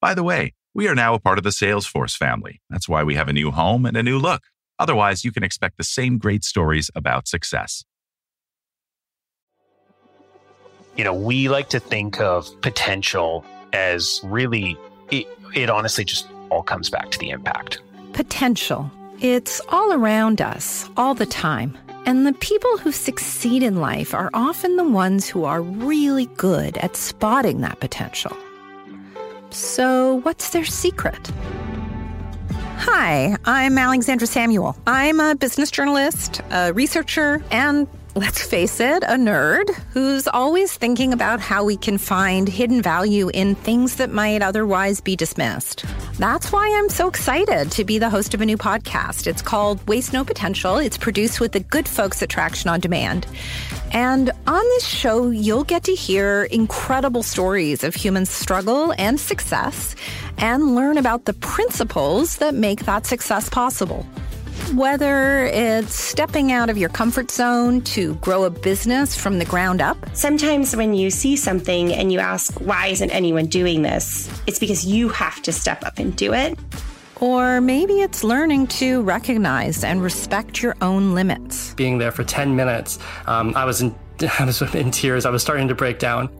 By the way, we are now a part of the Salesforce family. That's why we have a new home and a new look. Otherwise, you can expect the same great stories about success. You know, we like to think of potential as really, it, it honestly just all comes back to the impact. Potential. It's all around us, all the time. And the people who succeed in life are often the ones who are really good at spotting that potential. So, what's their secret? Hi, I'm Alexandra Samuel. I'm a business journalist, a researcher, and let's face it, a nerd who's always thinking about how we can find hidden value in things that might otherwise be dismissed. That's why I'm so excited to be the host of a new podcast. It's called Waste No Potential. It's produced with the good folks at Traction on Demand. And on this show, you'll get to hear incredible stories of human struggle and success and learn about the principles that make that success possible. Whether it's stepping out of your comfort zone to grow a business from the ground up. Sometimes when you see something and you ask, why isn't anyone doing this? It's because you have to step up and do it. Or maybe it's learning to recognize and respect your own limits. Being there for 10 minutes, um, I, was in, I was in tears. I was starting to break down or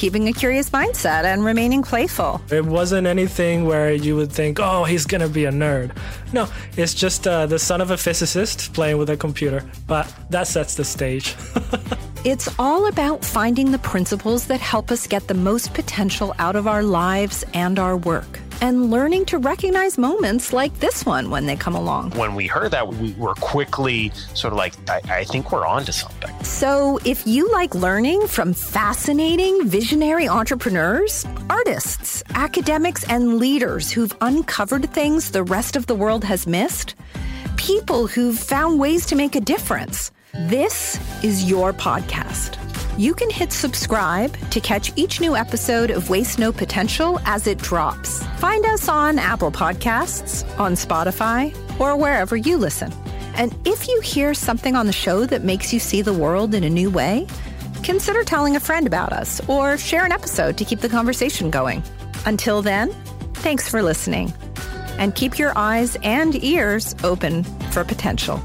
keeping a curious mindset and remaining playful. It wasn't anything where you would think, oh, he's going to be a nerd. No, it's just uh, the son of a physicist playing with a computer, but that sets the stage. it's all about finding the principles that help us get the most potential out of our lives and our work and learning to recognize moments like this one when they come along. When we heard that, we were quickly sort of like, I, I think we're on to something. So if you like learning from fascinating, visionary entrepreneurs, artists, academics, and leaders who've uncovered things the rest of the world has missed, people who've found ways to make a difference, this is your podcast you can hit subscribe to catch each new episode of Waste No Potential as it drops. Find us on Apple Podcasts, on Spotify, or wherever you listen. And if you hear something on the show that makes you see the world in a new way, consider telling a friend about us or share an episode to keep the conversation going. Until then, thanks for listening. And keep your eyes and ears open for potential.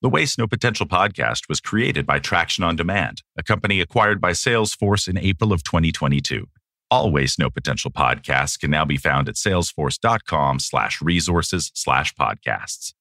The Waste No Potential podcast was created by Traction on Demand, a company acquired by Salesforce in April of 2022. All Waste No Potential podcasts can now be found at salesforce.com slash resources slash podcasts.